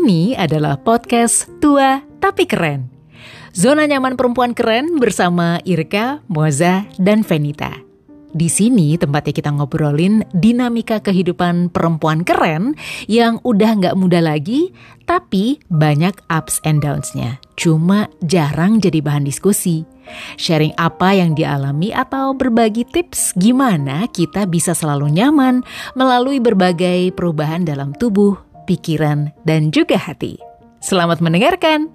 Ini adalah podcast Tua Tapi Keren. Zona nyaman perempuan keren bersama Irka, Moza, dan Venita. Di sini tempatnya kita ngobrolin dinamika kehidupan perempuan keren yang udah nggak muda lagi, tapi banyak ups and downs-nya. Cuma jarang jadi bahan diskusi. Sharing apa yang dialami atau berbagi tips gimana kita bisa selalu nyaman melalui berbagai perubahan dalam tubuh, pikiran, dan juga hati. Selamat mendengarkan!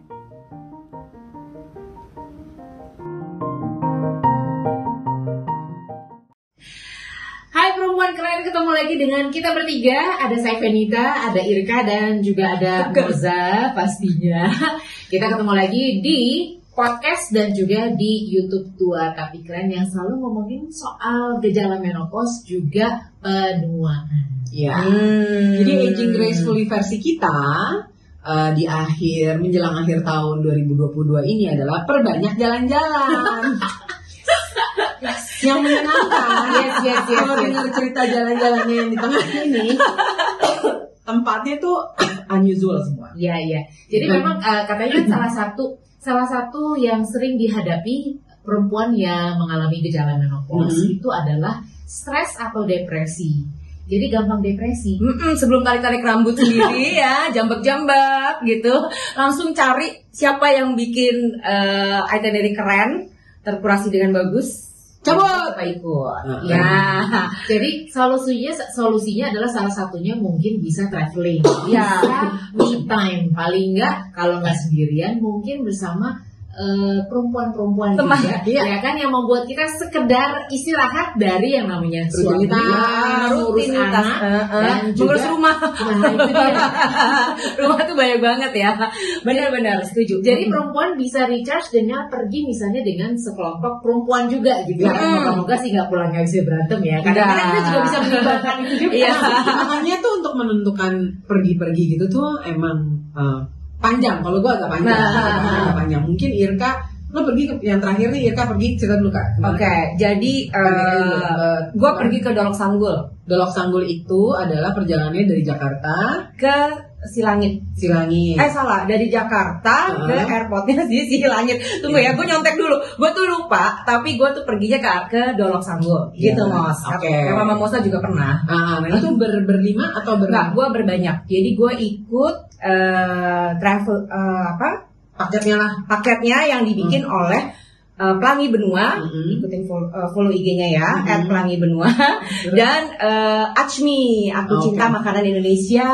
Hai perempuan keren, ketemu lagi dengan kita bertiga. Ada saya Venita, ada Irka, dan juga ada Moza pastinya. Kita ketemu lagi di podcast dan juga di YouTube Tua Tapi Keren yang selalu ngomongin soal gejala menopause juga penuaan. Ya. Hmm. Jadi aging gracefully versi kita uh, di akhir menjelang akhir tahun 2022 ini adalah perbanyak jalan-jalan. yang menyenangkan. Yes, yes, yes, Kalau yes. dengar cerita jalan-jalannya yang di tengah ini, tempatnya tuh unusual semua. Iya iya. Jadi memang eh, katanya kan salah satu salah satu yang sering dihadapi perempuan yang mengalami gejala menopause Mhm. itu adalah stres atau depresi. Jadi gampang depresi. Mm-mm, sebelum tarik-tarik rambut sendiri ya, jambak-jambak gitu, langsung cari siapa yang bikin eh, itinerary keren, terkurasi dengan bagus. Cabut! Apa ikut? Ya, Jadi solusinya solusinya adalah salah satunya mungkin bisa traveling, Ya. bisa me time. Paling enggak kalau nggak sendirian mungkin bersama perempuan-perempuan Teman, juga, iya. ya kan yang membuat kita sekedar istirahat dari yang namanya suami, ngurus rutinitas, anak, eh, eh, dan juga mengurus rumah. Nah, itu dia. rumah tuh banyak banget ya. Benar-benar setuju. Jadi perempuan bisa recharge dengan pergi misalnya dengan sekelompok perempuan juga gitu ya. Mm. Moga-moga sih nggak pulang nggak bisa berantem ya. Kadang-kadang kita juga bisa menyebarkan itu juga. Iya. Makanya tuh untuk menentukan pergi-pergi gitu tuh emang uh, panjang. Kalau gue agak panjang, Nah. agak panjang. Mungkin Irka, lo pergi ke yang terakhir nih Irka pergi cerita dulu kak. Oke, jadi Uh, gue pergi ke Dolok Sanggul, Dolok Sanggul itu adalah perjalanannya dari Jakarta, ke Silangit. Silangit. Eh salah, dari Jakarta Uh-huh. ke airportnya di Silangit. Tunggu ya, gue nyontek dulu. Gue tuh lupa, tapi gue tuh perginya ke, ke Dolok Sanggul. Iya. Gitu, Mos. Oke. Sama Mama Mosa juga pernah. Ah, nah itu ber, berlima atau ber Enggak, gue berbanyak. Jadi gue ikut eh, travel eh, apa paketnya lah. paketnya yang dibikin oleh eh, Pelangi Benua. Mhm. Ikutin follow, eh, follow IG-nya ya, Mhm. at Pelangi Benua. Dan eh, Achmi, aku Oke. cinta makanan Indonesia.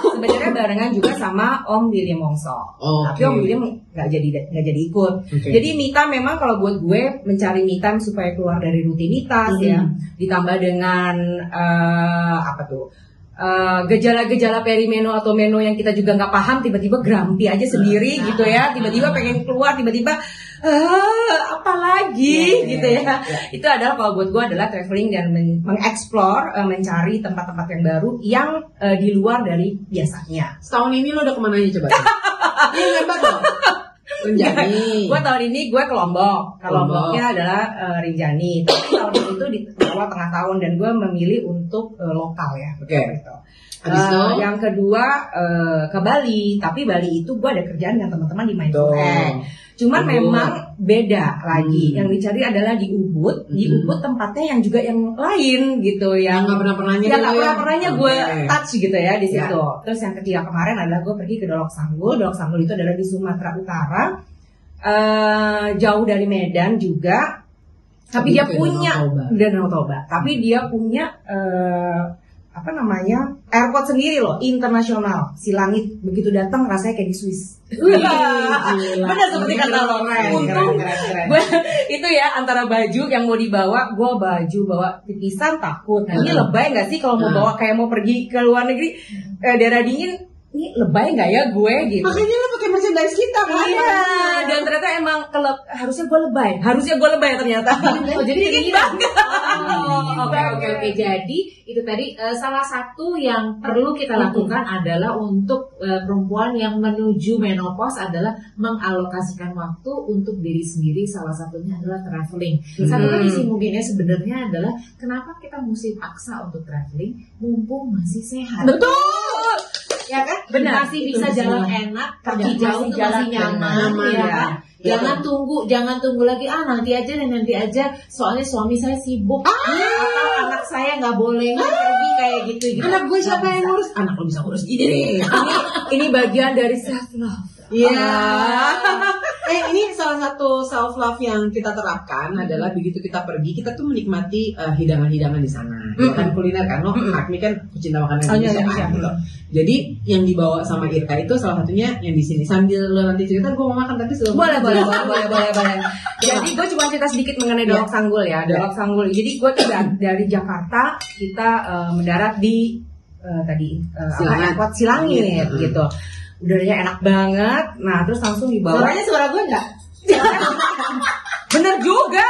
Sebenarnya barengan juga sama Om William Wongso. Oke. Tapi Om William nggak jadi nggak jadi ikut. Oke. Jadi time memang kalau buat gue mencari me time supaya keluar dari rutinitas Mhm. ya, ditambah dengan eh, apa tuh eh, gejala-gejala perimeno atau meno yang kita juga nggak paham tiba-tiba grumpy aja sendiri Nah. gitu ya tiba-tiba pengen keluar tiba-tiba "Ah, apa lagi Iya, gitu iya, ya iya. itu adalah kalau buat gue adalah traveling dan men- mengeksplor eh, mencari tempat-tempat yang baru yang eh, di luar dari biasanya Setahun ini lo udah ke mana aja coba? Ini hebat loh. Renjani. Gue tahun ini gue ke Lombok. Ke Lombok. Lomboknya adalah eh, Rinjani. Tapi tahun itu di awal tengah tahun dan gue memilih untuk eh, lokal ya. Oke. Gitu. Habis Eh, itu? yang kedua eh, ke Bali. Tapi Bali itu gue ada kerjaan dengan teman-teman di Mindful Tuh. Cuman Ubud. memang beda lagi. Hmm. Yang dicari adalah di Ubud. Di Hmm. Ubud tempatnya yang juga yang lain gitu. Yang Yang nggak pernah pernahnya Ya nggak pernah pernahnya gue Oke. touch gitu ya di Ya. situ. Terus yang ketiga kemarin adalah gue pergi ke Dolok Sanggul. Dolok Sanggul itu adalah di Sumatera Utara, Eh jauh dari Medan juga. Tapi Tapi dia punya Danau Toba. Danau Toba. Tapi dia punya eh apa namanya airport sendiri loh, internasional. Si langit begitu datang rasanya kayak di Swiss. Wih. Benar seperti kata lo. Untung gue itu ya antara baju yang mau dibawa gue baju bawa tipisan takut nah, ini Hmm. lebay nggak sih kalau mau Hmm. bawa kayak mau pergi ke luar negeri eh, daerah dingin ini lebay nggak ya gue gitu Makanya lo merchandise kita kan? Iya, dan ternyata emang kalau harusnya gue lebay, harusnya gue lebay ternyata. Oh, jadi dingin banget. Oh, Oke oke oke. Jadi itu tadi eh, salah satu yang perlu kita lakukan adalah untuk eh, perempuan yang menuju menopause adalah mengalokasikan waktu untuk diri sendiri. Salah satunya adalah traveling. Satu lagi sih mungkin ya sebenarnya adalah kenapa kita mesti paksa untuk traveling mumpung masih sehat. Betul. Ya? Benar, Masih bisa jalan enak, kaki Masih jauh jalan masih nyaman, nyaman, ya ya. kan? Jangan tunggu, jangan tunggu lagi. Ah nanti aja dan nanti aja. Soalnya suami saya sibuk. Atau anak saya nggak boleh pergi kayak gitu. gitu. Anak gue siapa yang ngurus? Anak lo bisa ngurus gini nih. ini ini bagian dari self love. Iya. Eh ini salah satu self love yang kita terapkan adalah begitu kita pergi kita tuh menikmati eh, hidangan-hidangan di sana. Ya kan kuliner kan, lo Akmi kan pecinta makanan Oh, iya, Indonesia. iya, kan, iya. gitu. Jadi yang dibawa sama Irka itu salah satunya yang di sini sambil lo nanti cerita gue mau makan tapi sebelum Boleh, boleh, boleh, boleh, boleh, boleh. Jadi gue cuma cerita sedikit mengenai Dolok Sanggul ya, Dolok Sanggul. Jadi gue tuh da- dari Jakarta kita eh, mendarat di eh, tadi apa, Silangit. airport Silangit Hmm. gitu. Udaranya enak banget. Nah terus langsung dibawa. Suaranya suara gue nggak? Bener juga.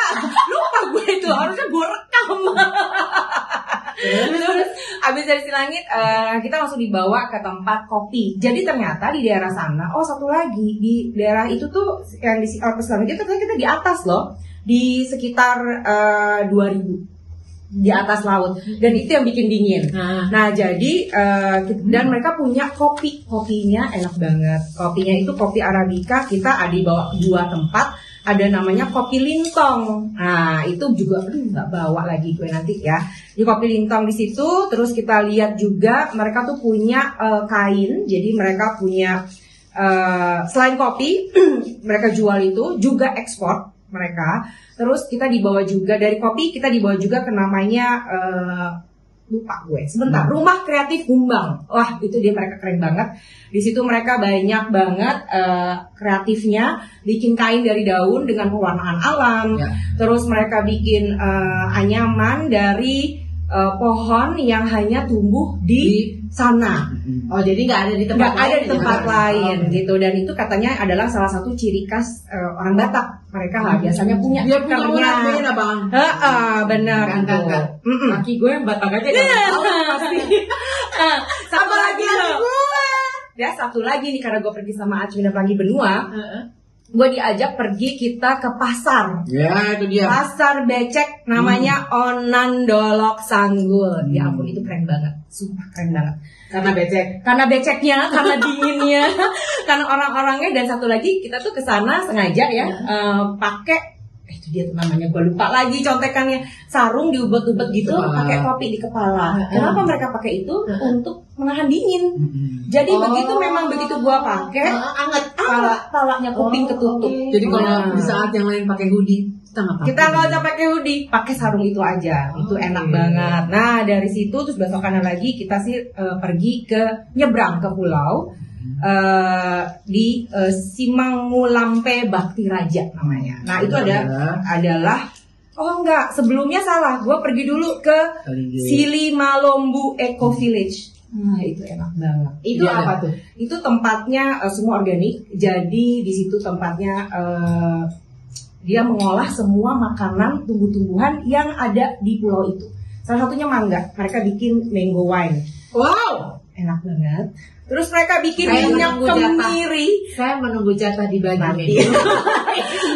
Lupa gue itu harusnya gue rekam. Terus abis dari Silangit eh, kita langsung dibawa ke tempat kopi. Jadi ternyata di daerah sana, oh satu lagi di daerah itu tuh yang di Silangit itu ternyata kita di atas loh, di sekitar eh, 2000 di atas laut dan itu yang bikin dingin. Nah, Nah jadi kita- dan mereka punya kopi, kopinya enak banget. Kopinya itu kopi arabica. Kita ada di bawah dua tempat. Ada namanya kopi lintong. Nah itu juga aduh, nggak bawa lagi gue nanti ya. Di kopi lintong di situ. Terus kita lihat juga mereka tuh punya eh, kain. Jadi mereka punya eh, selain kopi mereka jual itu juga ekspor mereka. Terus kita dibawa juga dari kopi kita dibawa juga ke namanya eh, lupa gue. Sebentar rumah kreatif Humbang wah itu dia mereka keren banget. Di situ mereka banyak banget eh, kreatifnya bikin kain dari daun dengan pewarnaan alam. Ya. terus mereka bikin eh, anyaman dari eh, pohon yang hanya tumbuh di sana Oh jadi nggak ada di tempat nggak ada di lain, tempat ya? lain Oh. gitu dan itu katanya adalah salah satu ciri khas eh, orang Batak mereka lah biasanya punya dia punya urat beda bang. Heeh, benar Kan, itu. kan, kan. Mm-mm. Kaki gue yang batak aja nggak tahu pasti. Ah, satu lagi loh. Ya satu lagi nih karena gue pergi sama Acmi dan Pagi Benua, gue diajak pergi kita ke pasar. Ya itu dia. Pasar becek namanya Onan Dolok Sanggul. Ya ampun itu keren banget. Sumpah keren banget. Karena becek. Karena beceknya, karena dinginnya, karena orang-orangnya dan satu lagi kita tuh ke sana sengaja ya eh, pakai eh, itu dia tuh namanya gue lupa lagi contekannya sarung diubet-ubet gitu pakai topi di kepala. Kenapa mereka pakai itu? Untuk menahan dingin. Jadi Oh. begitu memang begitu gua pakai Ah, anget. pala palanya kuping Oh, ketutup. Jadi kalau Nah. di saat yang lain pakai hoodie, kita nggak pakai. Kita nggak usah pakai hoodie, pakai sarung itu aja. itu Oke. enak banget. Nah dari situ terus besokannya lagi kita sih eh, pergi ke nyebrang ke pulau eh, di eh, Simangulampe Bakti Raja namanya. Nah itu ada adalah oh enggak sebelumnya salah. Gue pergi dulu ke Kaligil. Silimalombu Eco Village. Nah itu enak banget. Itu Iya, apa tuh? Itu tempatnya eh, semua organik. Jadi di situ tempatnya eh, dia mengolah semua makanan tumbuh-tumbuhan yang ada di pulau itu. Salah satunya mangga. Mereka bikin mango wine. Wow. Enak banget. Terus mereka bikin Kayak minyak menunggu jatah. kemiri. Saya menunggu jatah di baju Nanti. nih.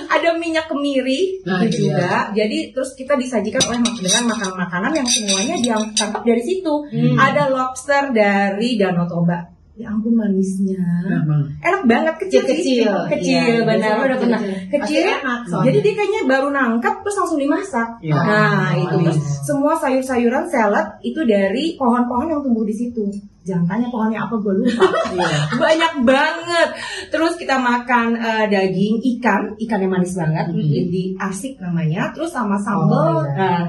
Ada minyak kemiri Nah, juga. Jadi terus kita disajikan oleh dengan makanan-makanan yang semuanya diangkat dari situ. Hmm. Ada lobster dari Danau Toba. Ya ampun manisnya. Nah. Enak banget kecil. Kecil. Kecil, Iya, benar. Udah pernah. Kecil. Enak. Jadi dia kayaknya baru nangkap terus langsung dimasak. Iya. Nah, Oh, itu iya. terus semua sayur-sayuran salad itu dari pohon-pohon yang tumbuh di situ. Jangan tanya pohonnya apa gue lupa. Iya. Banyak banget. Terus kita makan eh, daging ikan, ikan yang manis banget, Mhm. di asik namanya. Terus sama sambal, Oh, iya. nah,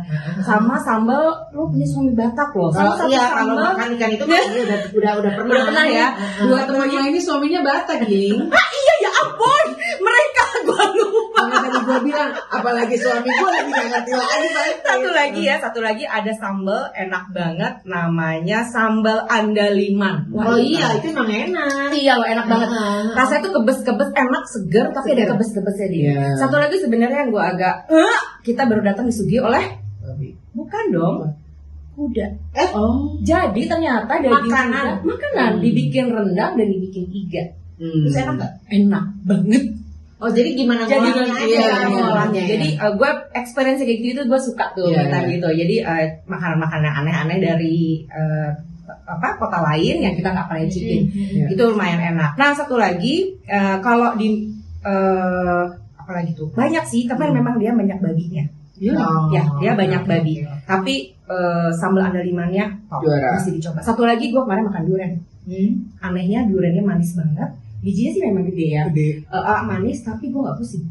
sama sambal. Lu punya suami Batak loh. Sama Kalau satu iya kalau makan ikan itu kan udah udah udah pernah. Udah pernah ya? Dua temannya ini suaminya Batak, Ging. Ah iya ya ampun, mereka gue lupa. Gue bilang, apalagi suami gue lagi gak ngerti lagi. Satu lagi ya, satu lagi ada sambal enak banget namanya sambal andaliman. Oh iya itu emang enak. Iya loh enak banget. Rasanya tuh kebes-kebes enak seger tapi ada Seger. kebes-kebesnya dia. Iya. Satu lagi sebenarnya yang gue agak eh, kita baru datang disugi oleh bukan dong kuda. Oh. Jadi ternyata daging Makanan. kuda makanan Hmm. dibikin rendang dan dibikin iga. Hmm. Terus enak? Enak banget. Oh jadi gimana Jadi ngolahnya aja iya, cara iya, ngolahnya ya? Jadi gue experience kayak gitu gue suka tuh Iya, bentar iya. gitu. Jadi eh, makanan-makanan aneh-aneh dari eh, apa kota lain yang kita nggak pernah cicipin. Iya. Itu lumayan enak. Nah satu lagi eh, kalau di eh, apa lagi tuh banyak sih, tapi memang dia banyak babinya. Iya. Ya, dia banyak babi. Tapi eh, sambal andalimannya top, Juara. mesti dicoba. Satu lagi gue kemarin makan durian. Anehnya duriannya manis banget. Bijinya sih memang gede ya. Gede. Eh, ah, manis tapi gue gak pusing.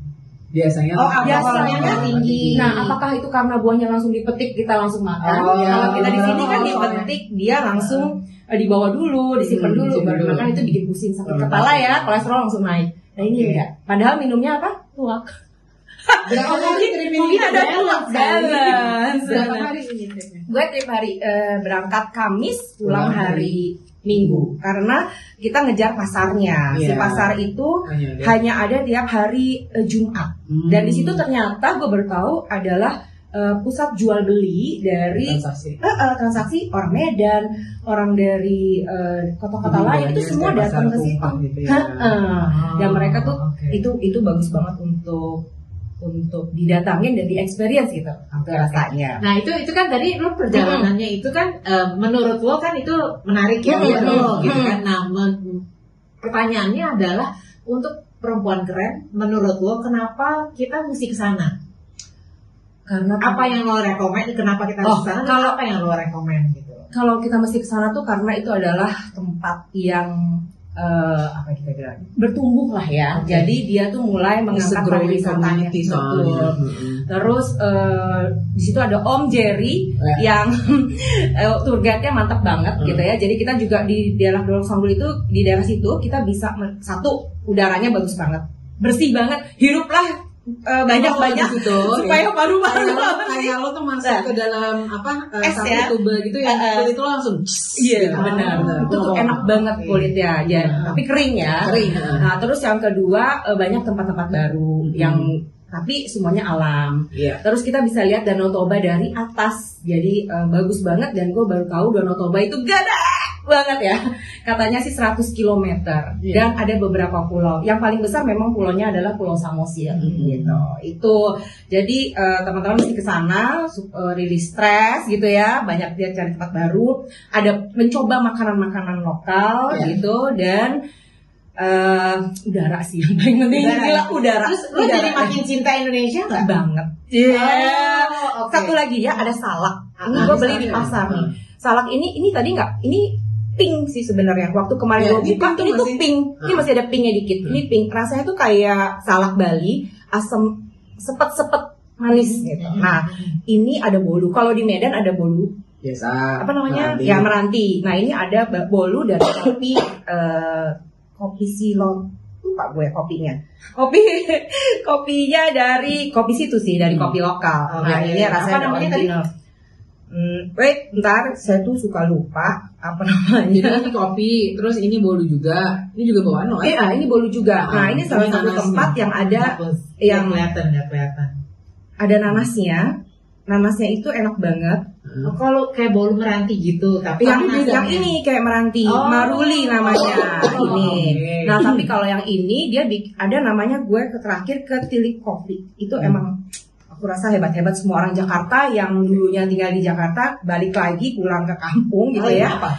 Biasanya Oh, biasanya biasanya nggak tinggi. Nah, apakah itu karena buahnya langsung dipetik kita langsung makan? Oh, iya. Kalau kita di sini kan dipetik dia langsung eh, dibawa dulu, disimpan Hmm, dulu, disimpan baru dulu. makan itu bikin pusing sakit Hmm. kepala ya, kolesterol langsung naik. Nah ini Oke. enggak. Padahal minumnya apa? Tuak. Berapa hari ini? Mungkin ada tuak balance. Berapa hari ini tripnya? Gue trip hari eh, berangkat Kamis, pulang Pulang hari Minggu karena kita ngejar pasarnya. Si Iya. pasar itu Hanya ada. hanya ada tiap hari eh, Jumat. Hmm. Dan di situ ternyata gue baru tahu adalah eh, pusat jual beli dari transaksi. eh, eh, transaksi orang Medan, orang dari eh, kota-kota lain itu semua datang ke situ. gitu ya. Heeh. Dan mereka tuh Oke. itu itu bagus banget untuk untuk didatangin dan di experience gitu Oke, rasanya. Nah itu itu kan tadi lo perjalanannya itu kan eh, menurut lo kan itu menarik ya Hmm, buat lo hmm, gitu hmm. kan. Nah men- pertanyaannya adalah untuk perempuan keren, menurut lo kenapa kita mesti ke sana? Karena Apa yang lo rekomend? Kenapa kita Oh, harus ke sana? Dan kalau- apa yang lo rekomend gitu? kalau kita mesti ke sana tuh karena itu adalah tempat yang eh, apa kita bilang bertumbuh lah ya. Oke. Jadi dia tuh mulai mengangkat pariwisatanya. Betul. Terus eh, di situ ada Om Jerry Ya. yang eh, tour guide-nya mantap banget Hmm. gitu ya. Jadi kita juga di daerah Dolok Sanggul itu di daerah situ kita bisa satu udaranya bagus banget, bersih banget, hiruplah eh, banyak-banyak Oh, di situ, supaya ya. paru-paru kayak kayak lo tuh masuk Nah. ke dalam apa eh, Es ya. tuba gitu ya eh. kulit lo langsung Iya gitu. benar. Benar. Itu tuh Oh, enak banget oke. kulitnya aja, Heeh. tapi kering ya. Kering. Nah terus yang kedua eh, banyak tempat-tempat baru Hmm. yang tapi semuanya alam. Iya. Terus kita bisa lihat Danau Toba dari atas, jadi eh, bagus banget dan gue baru tahu Danau Toba itu gede banget ya. Katanya sih 100 km Iya. dan ada beberapa pulau. Yang paling besar memang pulaunya adalah Pulau Samosir Mhm. gitu. Itu jadi eh, teman-teman mesti ke sana eh, rilis stres gitu ya, banyak dia cari tempat baru, ada mencoba makanan-makanan lokal Iya. gitu dan eh, udara sih yang paling penting Udara. Gila, udara. Terus lo Udara. jadi makin cinta Indonesia nggak? banget. Iya. Oh, oke. Satu lagi ya ada salak. Ini gue beli di pasar nih. Hmm. Salak ini ini tadi nggak? Ini pink sih sebenarnya. Waktu kemarin Ya, gue buka ini tuh masih- pink. Ini Ah. masih ada pinknya dikit. Ini pink. Rasanya tuh kayak salak Bali, asam sepet-sepet manis gitu. Hmm. Nah, ini ada bolu. Kalau di Medan ada bolu. biasa Apa namanya? Meranti. Ya meranti. Nah, ini ada bolu dari kopi eh, kopi silon lupa gue kopinya kopi kopinya dari kopi situ sih dari Hmm. kopi lokal nah Oke. ini rasanya Apa namanya tadi? Hmm, wait, ntar saya tuh suka lupa apa Jadi namanya. ini kopi, terus ini bolu juga. Ini juga bawaan lo. Iya, ini bolu juga. Nah, Ah, ini salah satu tempat yang ada yang yang kelihatan nggak kelihatan. ada nanasnya. Nanasnya itu enak banget. Oh, kalau kayak bolu meranti gitu, tapi yang yang ya. ini kayak meranti, Oh. maruli namanya Oh, ini. oke. Nah, tapi kalau yang ini dia ada namanya gue ke terakhir ke Tilik Kopi. Itu Hmm. emang aku rasa hebat-hebat semua orang Jakarta yang dulunya tinggal di Jakarta balik lagi pulang ke kampung gitu Oh, ya. Apa?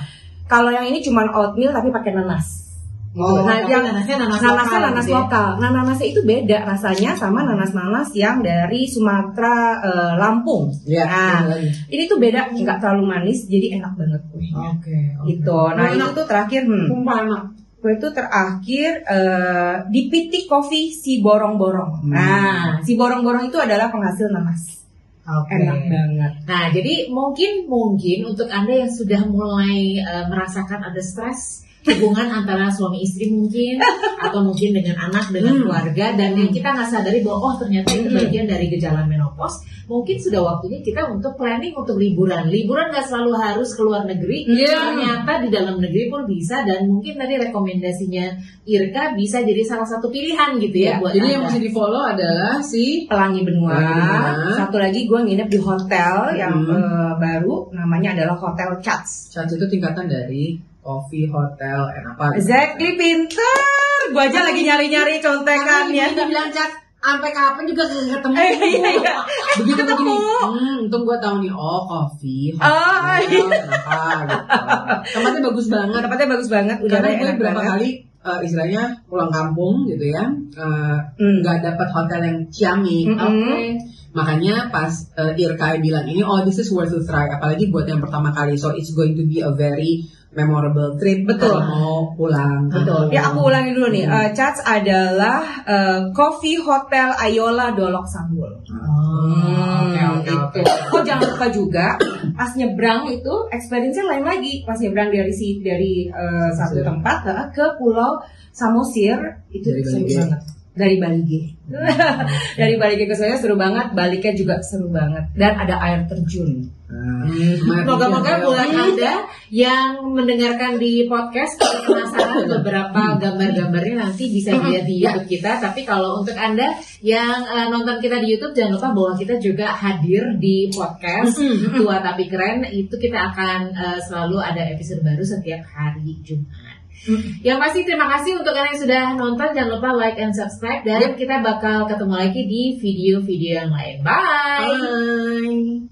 Kalau yang ini cuman oatmeal tapi pakai nanas. Oh, Nah, yang nanasnya nanas Nanasnya lokal nanas gitu ya. lokal. Nah, nanasnya itu beda rasanya sama nanas-nanas yang dari Sumatera eh, Lampung. Iya, Nah, ini tuh beda, nggak terlalu manis, jadi enak banget kuenya. Oke, oke. Gitu. Nah, Oh, itu tuh terakhir, hmm. Enak. Gue itu terakhir eh, di Pitik Coffee si borong-borong. Hmm. Nah, si borong-borong itu adalah penghasil nanas. Oke. Enak banget. Nah, jadi mungkin mungkin untuk anda yang sudah mulai eh, merasakan ada stres hubungan antara suami istri mungkin atau mungkin dengan anak dengan Hmm. keluarga dan yang kita nggak sadari bahwa oh ternyata itu Hmm. bagian dari gejala menopause mungkin sudah waktunya kita untuk planning untuk liburan liburan nggak selalu harus ke luar negeri Iya. ternyata di dalam negeri pun bisa dan mungkin tadi rekomendasinya Irka bisa jadi salah satu pilihan gitu Ya, ya, buat Jadi anda. yang mesti di follow adalah si Pelangi Benua. Pelangi Benua. Satu lagi gue nginep di hotel yang Hmm. eh, baru, namanya adalah Hotel Chats. Chats itu tingkatan dari coffee, hotel, and apa? Exactly pinter. Gue aja lagi nyari-nyari contekannya. Ini bilang chat sampai kapan juga ketemu. Eh, iya, iya. Begitu Ketemu. begini. Hmm, untung gue tahu nih oh kopi Oh, hotel, iya. kenapa gitu tempatnya bagus banget Tempatnya bagus banget, karena udaranya gue berapa banget. kali eh, istilahnya pulang kampung gitu ya eh, Hmm. nggak dapat hotel yang ciamik Mm-mm. Oke. Makanya pas eh, Irkai bilang ini oh this is worth to try apalagi buat yang pertama kali so it's going to be a very memorable trip Betul. mau pulang Betul. Ya aku ulangi dulu nih. Eh, Chats adalah eh, Coffee Hotel Ayola Dolok Sanggul. Oh, oke oke oke itu. Oh jangan lupa juga pas nyebrang itu experience-nya lain lagi. Pas nyebrang dari si dari eh, satu tempat eh, ke Pulau Samosir itu seru banget. Dari Balige. dari Balige ke sana seru banget, baliknya juga seru banget dan ada air terjun. Nah, Moga-moga Iya, buat. Anda yang mendengarkan di podcast penasaran beberapa gambar-gambarnya nanti bisa dilihat di YouTube kita. Tapi kalau untuk Anda yang eh, nonton kita di YouTube jangan lupa bahwa kita juga hadir di podcast Tua Tapi Keren. Itu kita akan eh, selalu ada episode baru setiap hari Jumat. Yang pasti terima kasih untuk kalian yang sudah nonton. Jangan lupa like and subscribe dan kita bakal ketemu lagi di video-video yang lain. Bye. Bye.